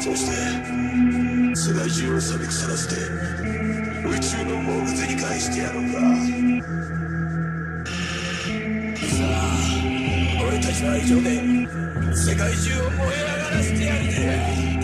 そして世界中を錆び腐らせて宇宙のモグゼに返してやろうかさあ俺たちの愛情で世界中を燃え上がらせてやる。ぜ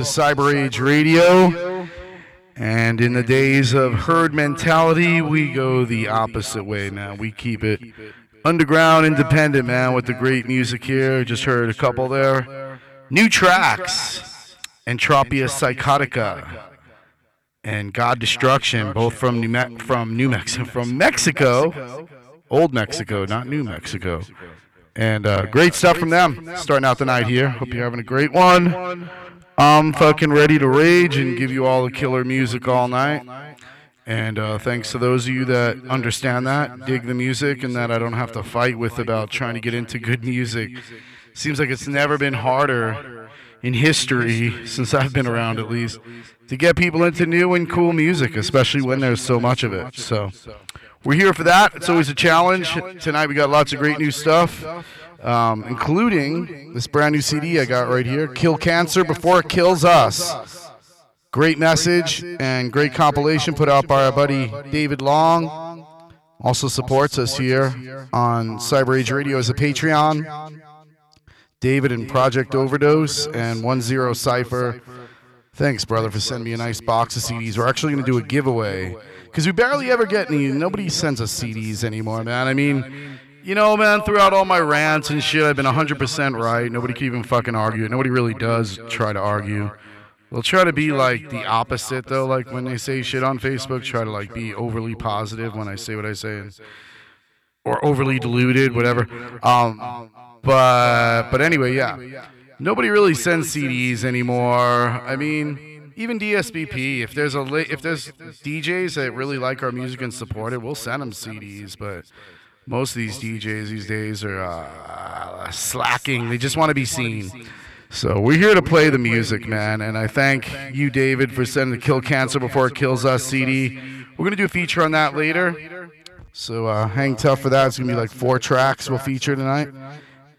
to Cyber Age Radio. And in the days of herd mentality, we go the opposite way now. We keep it underground, independent, man, with the great music here. Just heard a couple there. New tracks Entropia Psychotica and God Destruction, both from New, Me- from New Mexico, from Mexico, Old Mexico, not New Mexico. And uh, great stuff from them. Starting out the night here. Hope you're having a great one. I'm fucking ready to rage and give you all the killer music all night. And uh, thanks to those of you that understand that, dig the music, and that I don't have to fight with about trying to get into good music. Seems like it's never been harder in history, since I've been around at least, to get people into new and cool music, especially when there's so much of it. So we're here for that. It's always a challenge. Tonight we got lots of great new stuff, um, including this brand new CD I got right here Kill Cancer Before It Kills Us. Great message and great compilation put out by our buddy David Long. Also supports us here on Cyber Age Radio as a Patreon. David and Project Overdose and One Zero Cipher. Thanks, brother, for sending me a nice box of CDs. We're actually going to do a giveaway because we barely ever get any. Nobody sends us CDs anymore, man. I mean, you know, man, throughout all my rants and shit, I've been 100% right. Nobody can even fucking argue. Nobody really does try to argue. They'll try to be like the opposite, though. Like when they say shit on Facebook, try to like be overly positive when I say what I say, or overly deluded, whatever. Um, but but anyway, yeah. Nobody really sends CDs anymore. I mean, even DSBP. If there's a li- if there's DJs that really like our music and support it, we'll send them CDs. But most of these DJs these days are uh, slacking. They just want to be seen. So we're here to play the music, man. And I thank you, David, for sending the Kill Cancer Before It Kills Us CD. We're gonna do a feature on that later. So uh, hang tough for that. It's gonna be like four tracks we'll feature tonight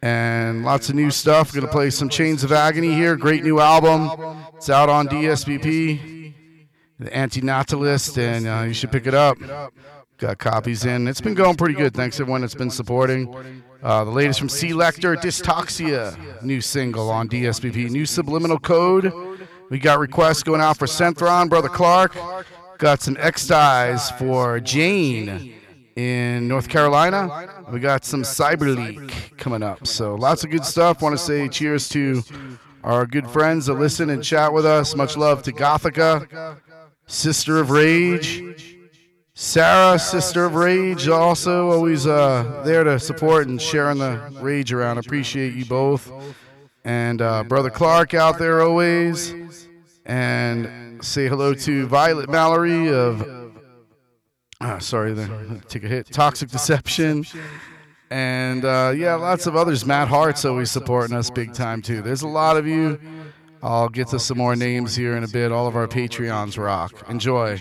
and lots of new stuff. We're going to play some Chains of Agony here. Great new album. It's out on DSBP, the Antinatalist, and uh, you should pick it up. Got copies in. It's been going pretty good. Thanks everyone that's been supporting. Uh, the latest from Selector, Dystoxia, new single on DSBP. New subliminal code. We got requests going out for Synthron, Brother Clark. Got some X Ties for Jane in North Carolina. We got some Cyber Leak coming up. So lots of good stuff. Want to say cheers to our good friends that listen and chat with us. Much love to Gothica, Sister of Rage. Sarah, Sister of Rage, also always uh, there to support and sharing the rage around. Appreciate you both. And uh, Brother Clark out there always. And say hello to Violet Mallory of uh, sorry, then take a hit. Toxic Deception. And uh, yeah, lots of others. Matt Hart's always supporting us big time too. There's a lot of you. I'll get to some more names here in a bit. All of our Patreons rock. Enjoy.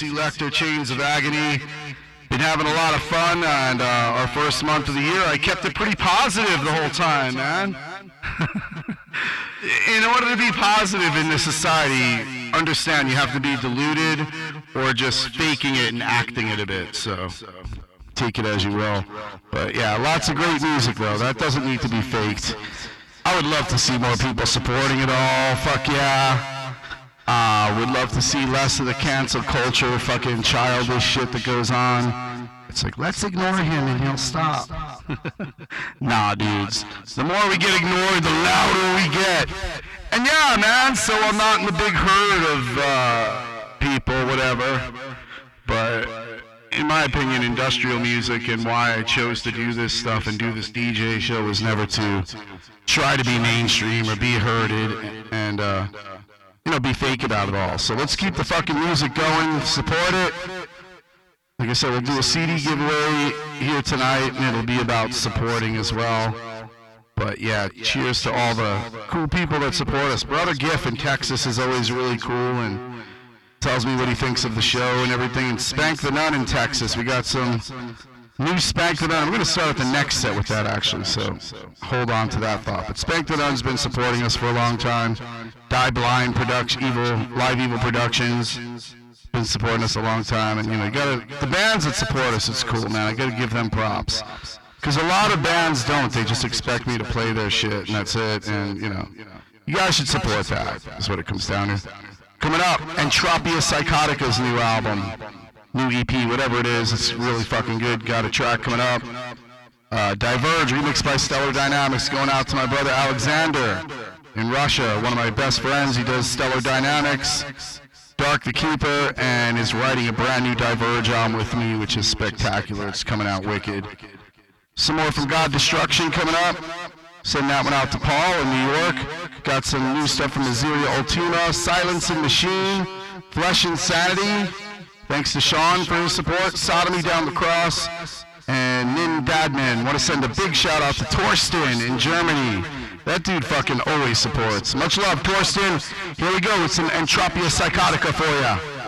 Dystoxia, Selector, Chains of Agony. Been having a lot of fun, and uh, our first month of the year, I kept it pretty positive the whole time, man. in order to be positive in this society, understand you have to be deluded or just faking it and acting it a bit. So take it as you will. But yeah, lots of great music though. That doesn't need to be faked. I would love to see more people supporting it all. Fuck yeah. Would love to see less of the cancel culture, fucking childish shit that goes on. It's like, let's ignore him and he'll stop. nah, dudes. The more we get ignored, the louder we get. And yeah, man, so I'm not in the big herd of uh, people, whatever. But in my opinion, industrial music and why I chose to do this stuff and do this DJ show was never to try to be mainstream or be herded and, uh, you know, be fake about it all. So let's keep the fucking music going, support it. Like I said, we'll do a CD giveaway here tonight, and it'll be about supporting as well. But yeah, cheers to all the cool people that support us. Brother Giff in Texas is always really cool and tells me what he thinks of the show and everything. And Spank the Nun in Texas, we got some new Spank the Nun. I'm going to start with the next set with that actually, so hold on to that thought. But Spank the Nun's been supporting us for a long time. Die Blind Production, Evil Live Evil Productions been supporting us a long time, and you know, you gotta the bands that support us. It's cool, man. I gotta give them props. Because a lot of bands don't. They just expect me to play their shit, and that's it. And you know, you guys should support that. that. Is what it comes down to. Coming up, Entropia Psychotica's new album, new EP, whatever it is. It's really fucking good. Got a track coming up. Uh, Diverge, remixed by Stellar Dynamics, going out to my brother Alexander in Russia. One of my best friends. He does Stellar Dynamics. Dark the Keeper and is writing a brand new Diverge album with me, which is spectacular. It's coming out wicked. Some more from God Destruction coming up. Send that one out to Paul in New York. Got some new stuff from Azeria Ultima, Silence and Machine, Flesh Insanity. Thanks to Sean for his support. Sodomy Down the Cross. And Nin Want to send a big shout out to Torsten in Germany. That dude fucking always supports. Much love, Torsten. Here we go with some Entropia Psychotica for ya.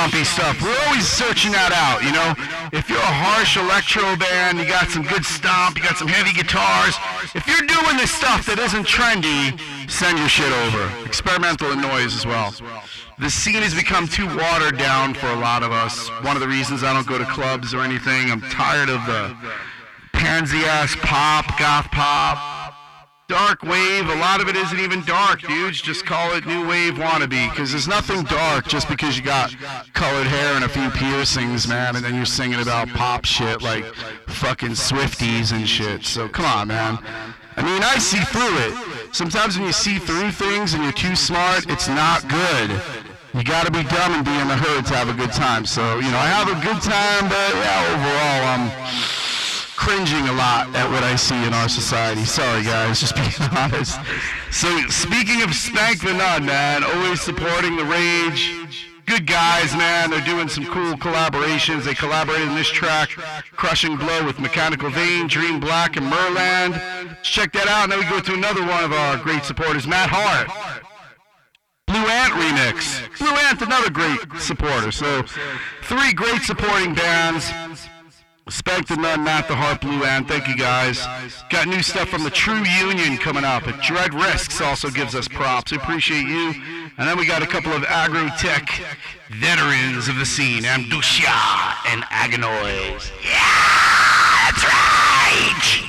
Stompy stuff. We're always searching that out, you know. If you're a harsh electro band, you got some good stomp, you got some heavy guitars. If you're doing this stuff that isn't trendy, send your shit over. Experimental and noise as well. The scene has become too watered down for a lot of us. One of the reasons I don't go to clubs or anything, I'm tired of the pansy ass pop, goth pop, dark wave. A lot of it isn't even dark, dudes. Just call it new wave wannabe, because there's nothing dark just because you got colored hair and a few piercings, man, and then you're singing about pop shit like fucking Swifties and shit. So come on, man. I mean, I see through it. Sometimes when you see through things and you're too smart, it's not good. You gotta be dumb and be in the hood to have a good time. So, you know, I have a good time, but yeah, overall, I'm cringing a lot at what I see in our society. Sorry, guys, just being honest. So, speaking of Spank the Nun, man, always supporting the rage. Good guys, man. They're doing some cool collaborations. They collaborated in this track, Crushing Blow, with Mechanical Vein, Dream Black, and Merland. Let's check that out. And then we go to another one of our great supporters, Matt Hart. Blue Ant remix. Blue Ant, another great supporter. So, three great supporting bands. Spank the Nun, not the Heart, Blue Ant. Thank you guys. Got new stuff from the True Union coming up. Dread Risks also gives us props. We appreciate you. And then we got a couple of agro tech veterans of the scene, Amduscia and Agonoize. Yeah, that's right.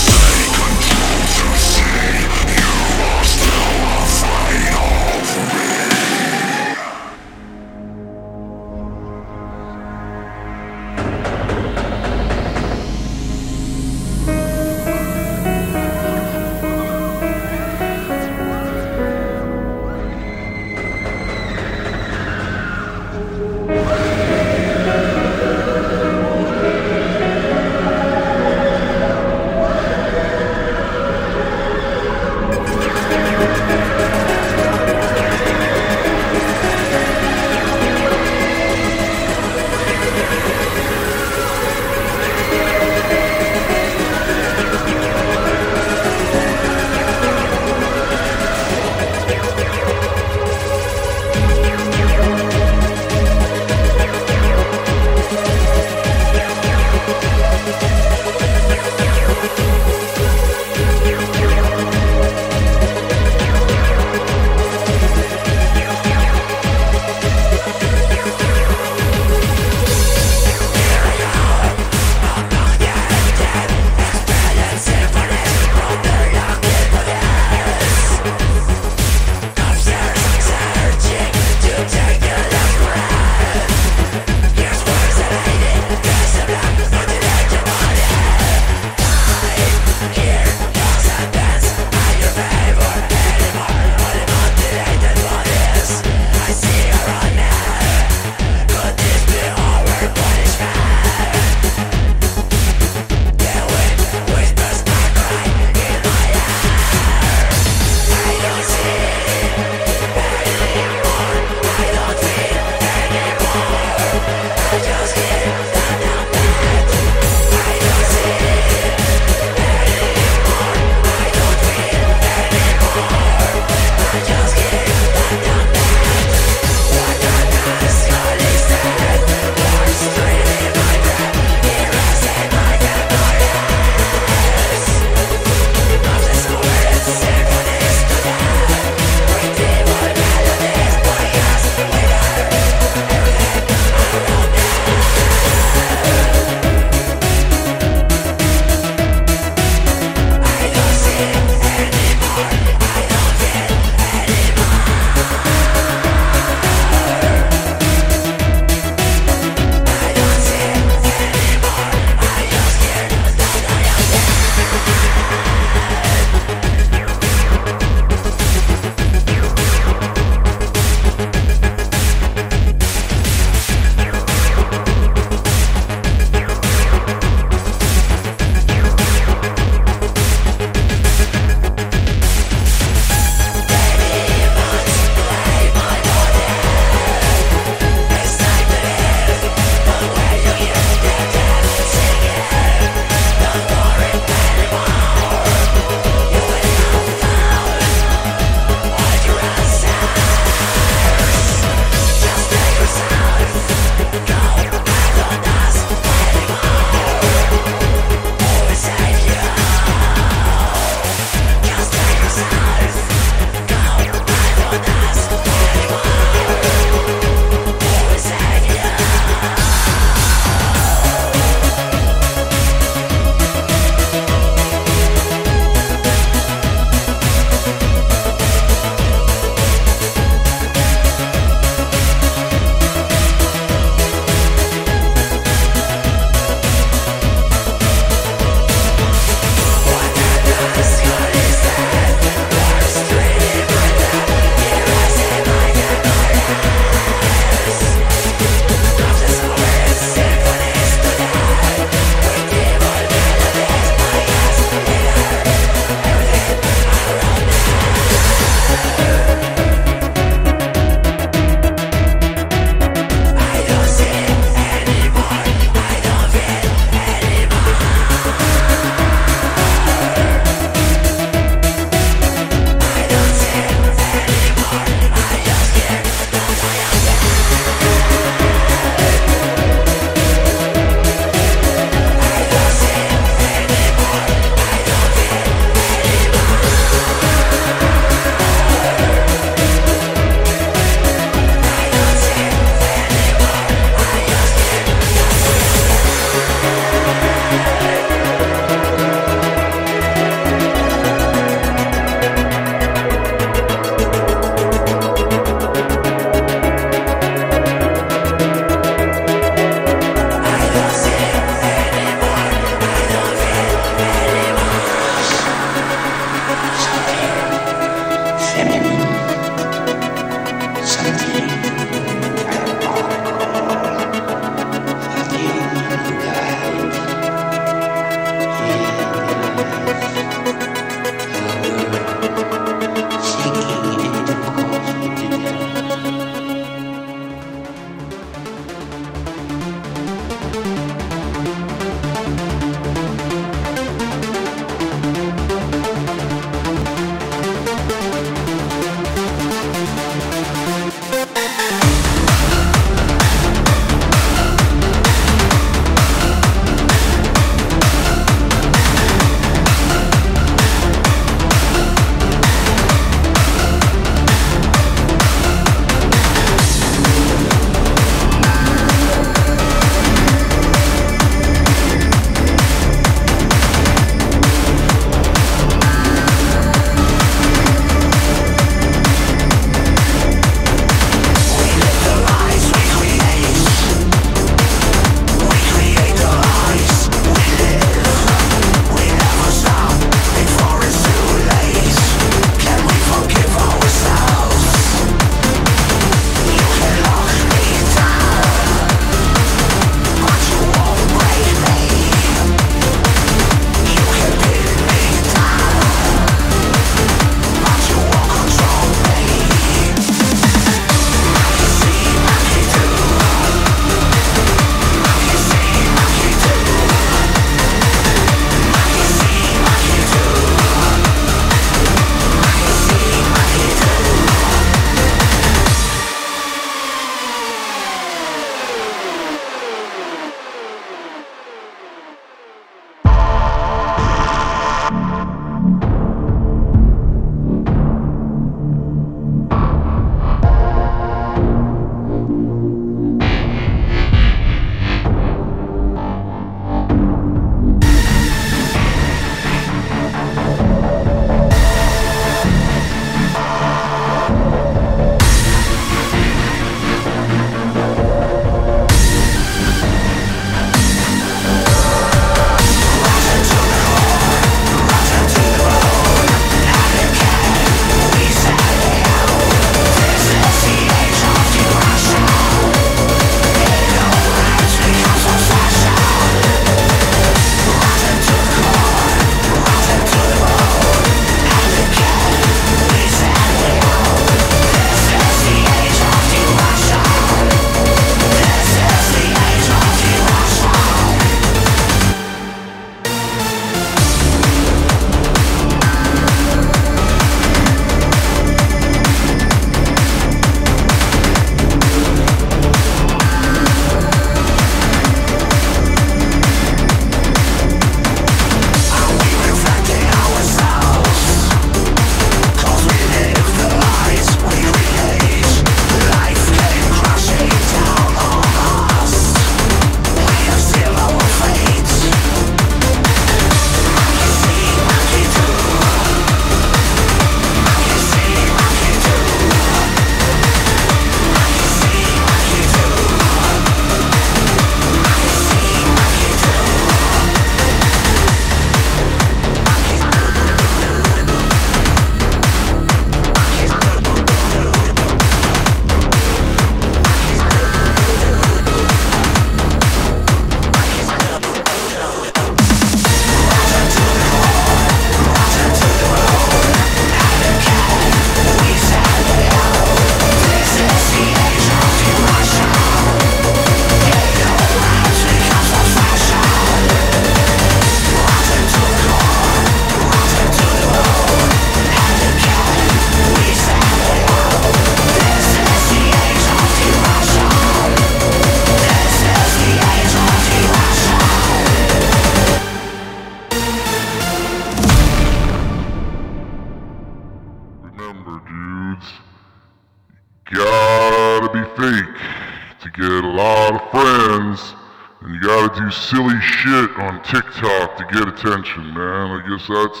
Silly shit on TikTok to get attention, man. I guess that's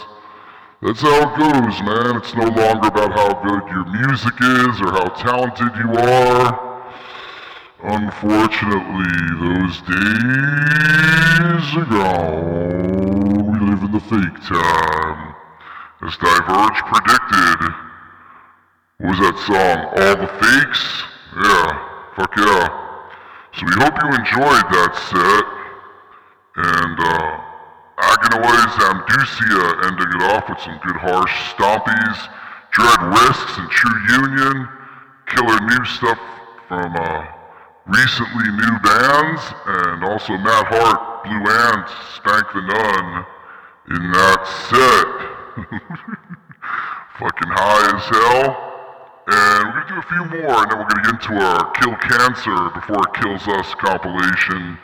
that's how it goes, man. It's no longer about how good your music is or how talented you are. Unfortunately, those days are gone. We live in the fake time. As Diverge predicted, what was that song? All the Fakes? Yeah, fuck yeah. So we hope you enjoyed that set. And, uh, Agonoize Amduscia ending it off with some good harsh stompies. Dread Risks and True Union. Killer new stuff from, uh, recently new bands. And also Matt Hart, Blue Ant, Stank the Nun in that set. Fucking high as hell. And we're gonna do a few more, and then we're gonna get into our Kill Cancer Before It Kills Us compilation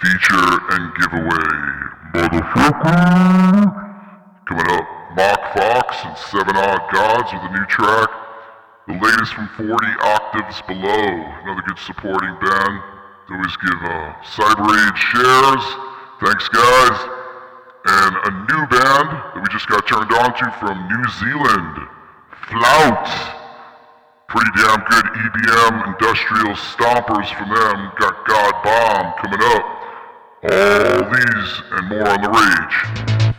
feature and giveaway. Motherfucker! Coming up, Mock Fox and Seven Odd Gods with a new track. The latest from 40 Octaves Below, another good supporting band. They always give uh, Cyber Age shares. Thanks, guys. And a new band that we just got turned on to from New Zealand, Flout. Pretty damn good EBM industrial stompers from them. Got God Bomb coming up. All these and more on the rage.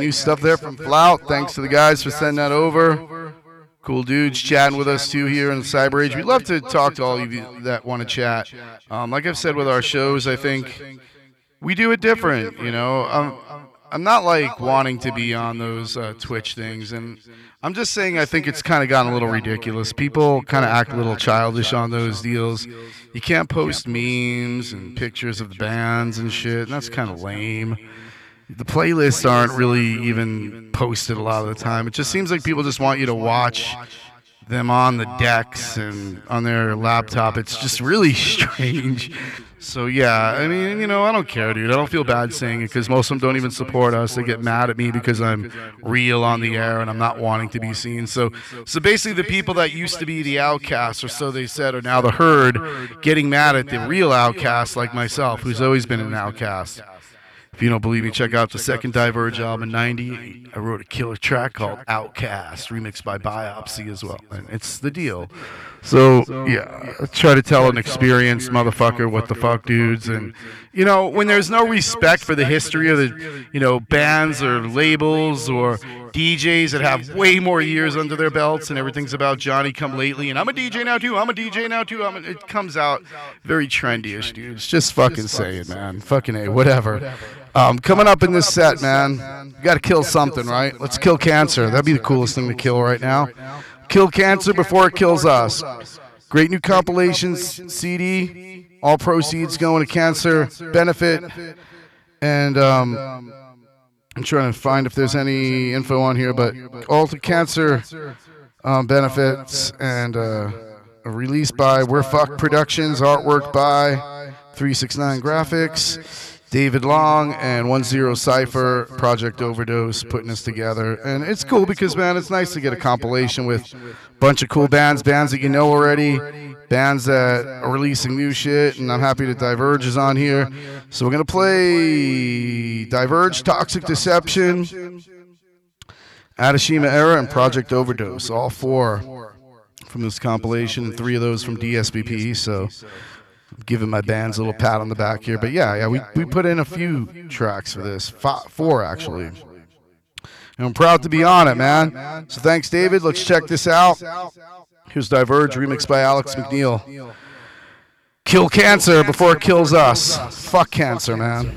New stuff there from Flout. Thanks to the guys for sending that over. Cool dudes chatting with us too here in the Cyber Age. We'd love to talk to all of you that want to chat. Um, like I've said with our shows, I think we do it different. You know, I'm, I'm not like wanting to be on those uh, Twitch things, and I'm just saying I think it's kind of gotten a little ridiculous. People kind of act a little childish on those deals. You can't post memes and pictures of the bands and shit, and that's kind of lame. The playlists aren't really even posted a lot of the time. It just seems like people just want you to watch them on the decks and on their laptop. It's just really strange. So yeah, I mean, you know, I don't care, dude. I don't feel bad saying it because most of them don't even support us. They get mad at me because I'm real on the air and I'm not wanting to be seen. So, so basically, the people that used to be the outcasts, or so they said, are now the herd, getting mad at the real outcast like myself, who's always been an outcast. If you don't believe me, check out the second Diverje album in 98. I wrote a killer track called Outcast, remixed by Biopsy as well. And it's the deal. So, yeah, I try to tell an experienced motherfucker what the fuck, dudes. And, you know, when there's no respect for the history of the, you know, bands or labels or DJs that have way more years under their belts and everything's about Johnny come lately and I'm a DJ now too, I'm a DJ now too. I'm a, it comes out very trendy-ish, dude. It's just fucking say it, man. Fucking A, whatever. Um, coming up in this set, man, you got to kill something, right? Let's kill cancer. That'd be the coolest thing to kill right now. Kill cancer before it kills us. Great new compilations CD. All proceeds going to cancer benefit. And um, I'm trying to find if there's any info on here, but all to cancer um, benefits and uh, released by We're Fuck Productions, artwork by 369 Graphics. David Long and One Zero Cipher, Project Overdose, putting this together, and it's cool because man, it's nice to get a compilation with a bunch of cool bands, bands that you know already, bands that are releasing new shit, and I'm happy that Diverje is on here. So we're gonna play Diverje, Toxic Deception, Adashima Era, and Project Overdose, all four from this compilation, and three of those from DSBP. So giving my bands a little pat on the back here. But yeah, yeah, we, we put in a few tracks for this, Five, four actually. And I'm proud to be on it, man. So thanks, David. Let's check this out. Here's Diverje, remixed by Alex McNeil. Kill cancer before it kills us. Fuck cancer, man.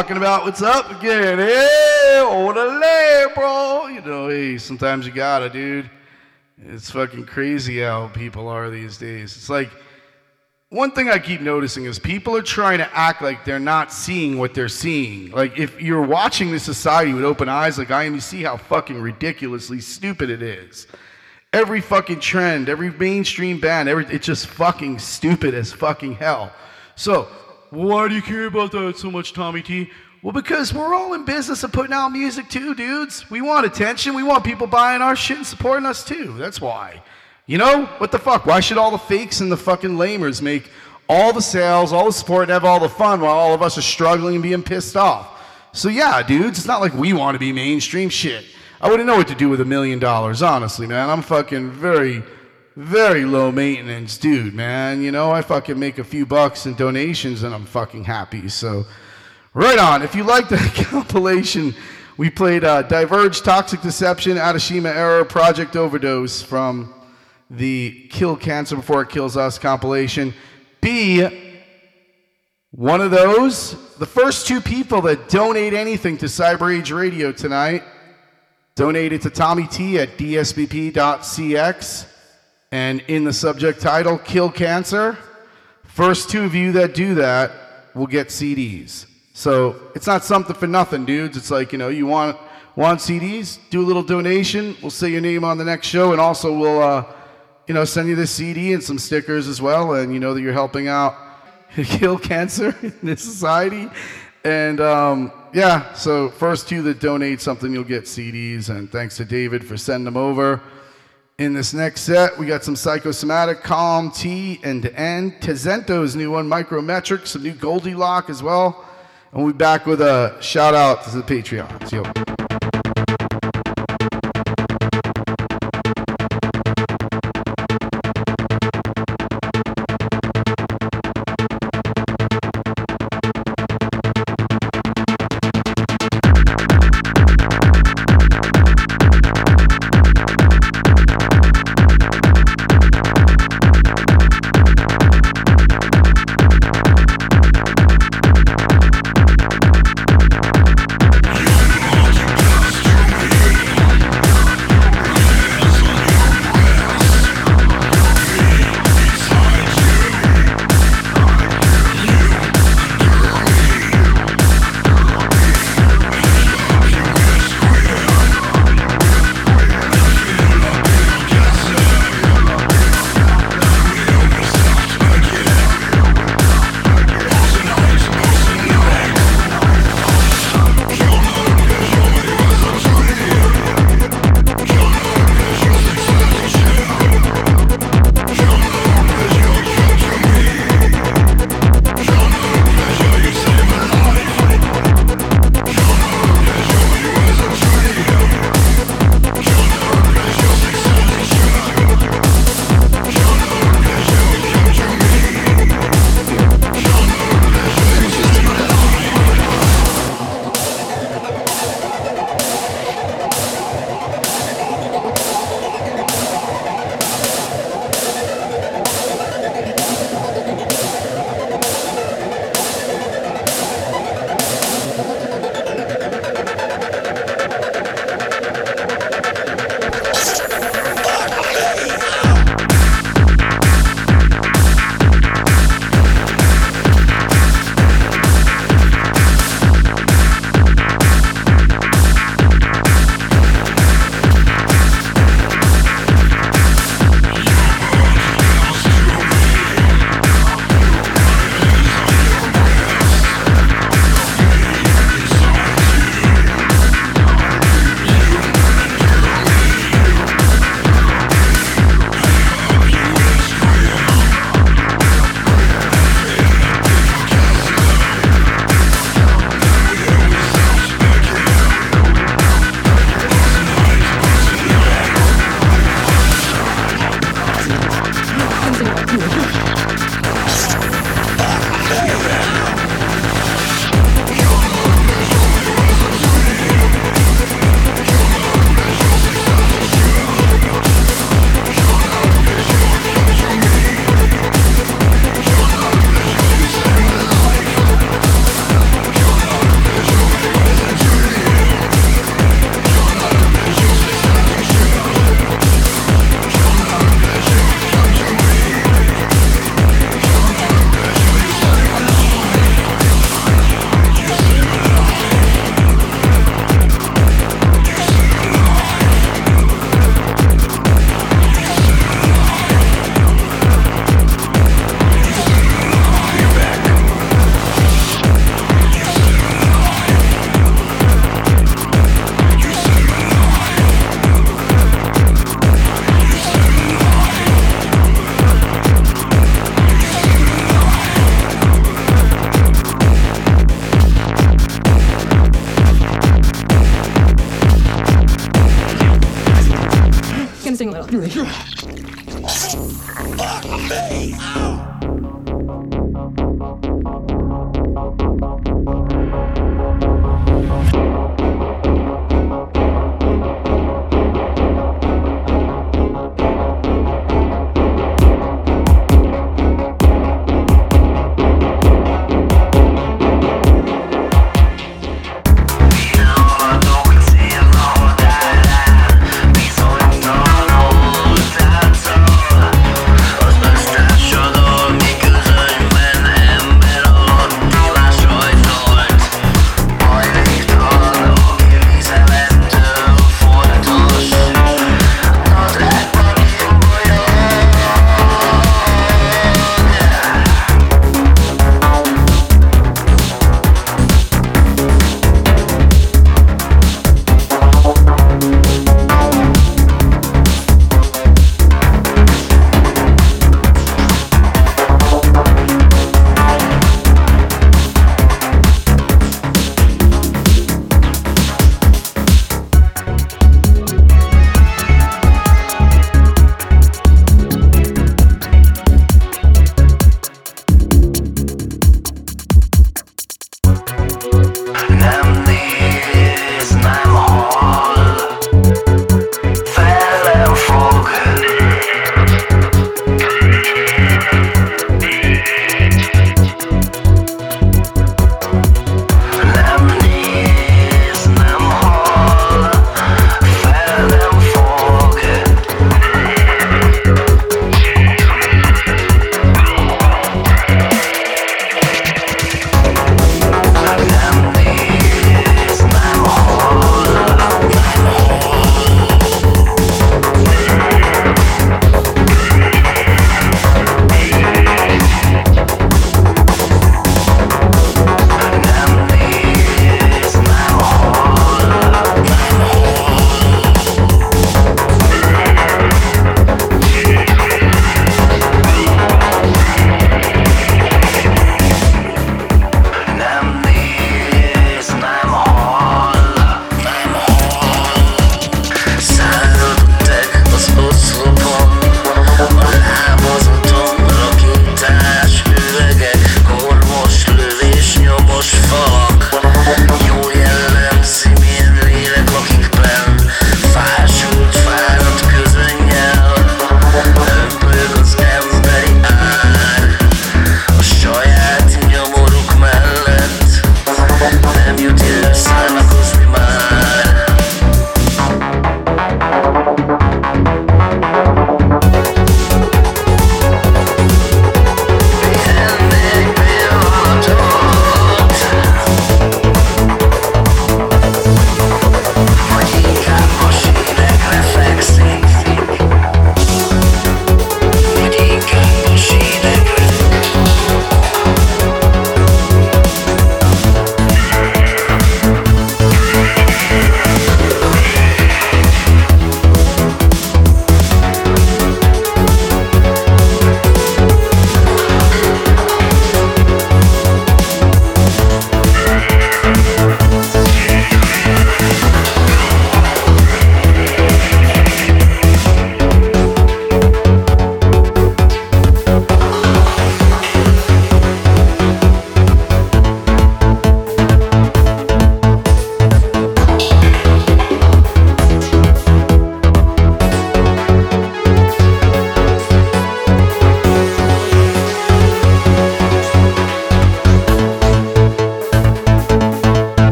Talking about what's up again. Eh? Hey, orderly, bro. You know, hey, sometimes you gotta, dude. It's fucking crazy how people are these days. It's like one thing I keep noticing is people are trying to act like they're not seeing what they're seeing. Like if you're watching this society with open eyes like I am, you see how fucking ridiculously stupid it is. Every fucking trend, every mainstream band, every it's just fucking stupid as fucking hell. So, why do you care about that so much, Tommy T? Well, because we're all in business of putting out music too, dudes. We want attention. We want people buying our shit and supporting us too. That's why. You know? What the fuck? Why should all the fakes and the fucking lamers make all the sales, all the support, and have all the fun while all of us are struggling and being pissed off? So, yeah, dudes, it's not like we want to be mainstream shit. I wouldn't know what to do with a million dollars, honestly, man. I'm fucking very, very low maintenance dude, man. You know, I fucking make a few bucks in donations and I'm fucking happy. So, right on. If you like the compilation, we played uh, Diverje, Toxic Deception, Adashima Error, Project Overdose from the Kill Cancer Before It Kills Us compilation. B, one of those, the first two people that donate anything to Cyber Age Radio tonight, donate it to Tommy T at dsbp.cx. And in the subject title, Kill Cancer. First two of you that do that will get CDs. So it's not something for nothing, dudes. It's like, you know, you want want CDs, do a little donation. We'll say your name on the next show, and also we'll, uh, you know, send you this CD and some stickers as well, and you know that you're helping out to kill cancer in this society. And um, yeah, so first two that donate something, you'll get CDs. And thanks to David for sending them over. In this next set, we got some psychosomatic, calm, T, and end. Tezento's new one, micrometric, some new Goldilock as well. And we'll be back with a shout out to the Patreons. Yo.